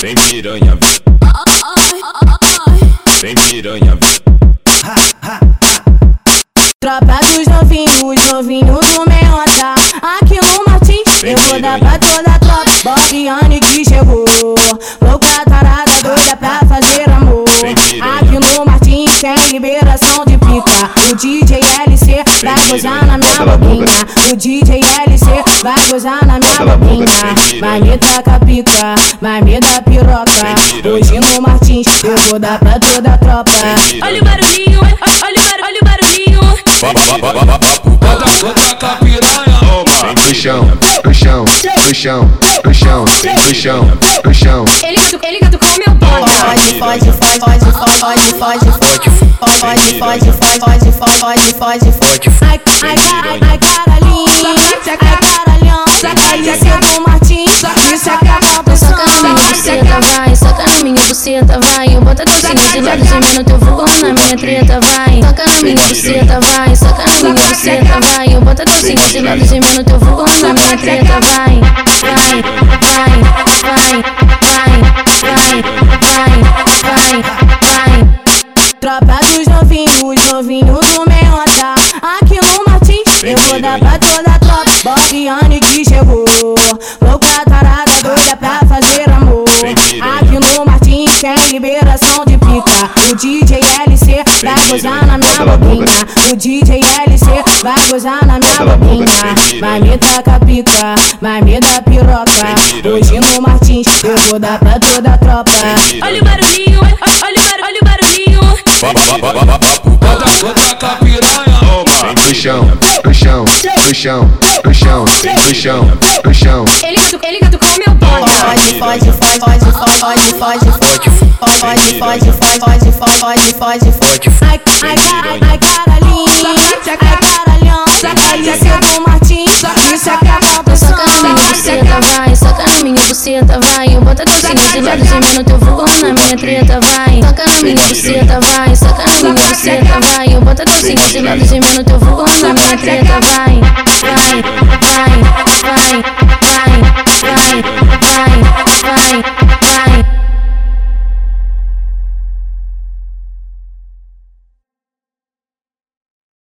Vem piranha, vem. Piranha, Tropa dos novinhos, novinhos do Meiota Aqui no Martins, eu vou dar pra toda a tropa. Bobiane que chegou. Louca tarada, doida pra fazer amor. Aqui no Martins tem liberação de pica O DJ vai gozar na minha boquinha. O DJ LC vai gozar na minha boquinha. Vai me tacar pica, vai me dar piroca. Hoje no Martins eu vou dar pra toda a tropa. Olha o barulhinho, olha o barulho, olha o barulhinho. Bota, bota a piranha no chão, no chão, no chão, no chão, no chão, no chão. Ele gato, ele gato com meu bonde Foge, foge, foge, foge, foge, foge, foge, foge, foge, foge, foge, foge, foge. Ai, ai, ai, caralhinho, ai, caralhão, sai de cedo, Martins, isso é acabou, Soca na minha buceta, vai, soca na minha buceta, vai. Eu boto a calcinha de lado, gemendo teu vulgo na minha treta, vai. Soca na minha buceta, vai, soca na minha buceta, vai. Eu boto a calcinha de lado, gemendo teu vulgo na minha treta, vai. Vai, vai, vai, vai, vai, vai, vai, vai. Tropa dos novinhos, novinhos do Meiota Aqui no Martins, eu vou dar pra toda a tropa. Bobiane que chegou. Louca tarada, doida pra fazer amor. Aqui no Martins tem liberação de pica. O DJ LC vai gozar na minha boquinha. O DJ LC vai gozar na minha boquinha. Vai me tacar pica, vai me dar piroca. Hoje no Eu vou dar pra toda a tropa Olha o barulhinho, olha o barulho, olha o barulhinho Bota, bota a piranha No chão, no chão, no chão, no chão, no chão, no chão. Ele gato, ele gato com meu bonde Foge, foge, foge, foge, foge, foge, foge, foge, foge, foge, foge, foge, foge. Ai, ai, ai, ai, caralhinho, ai, caralhão, sai de buceta, vai. Eu boto a calcinha de lado, gemendo teu vulgo na minha treta, vai. Soca na minha buceta, vai, soca na minha buceta, vai. Eu boto a calcinha de lado, gemendo teu vulgo na minha treta, vai. Vai, vai, vai, vai, vai, vai, vai.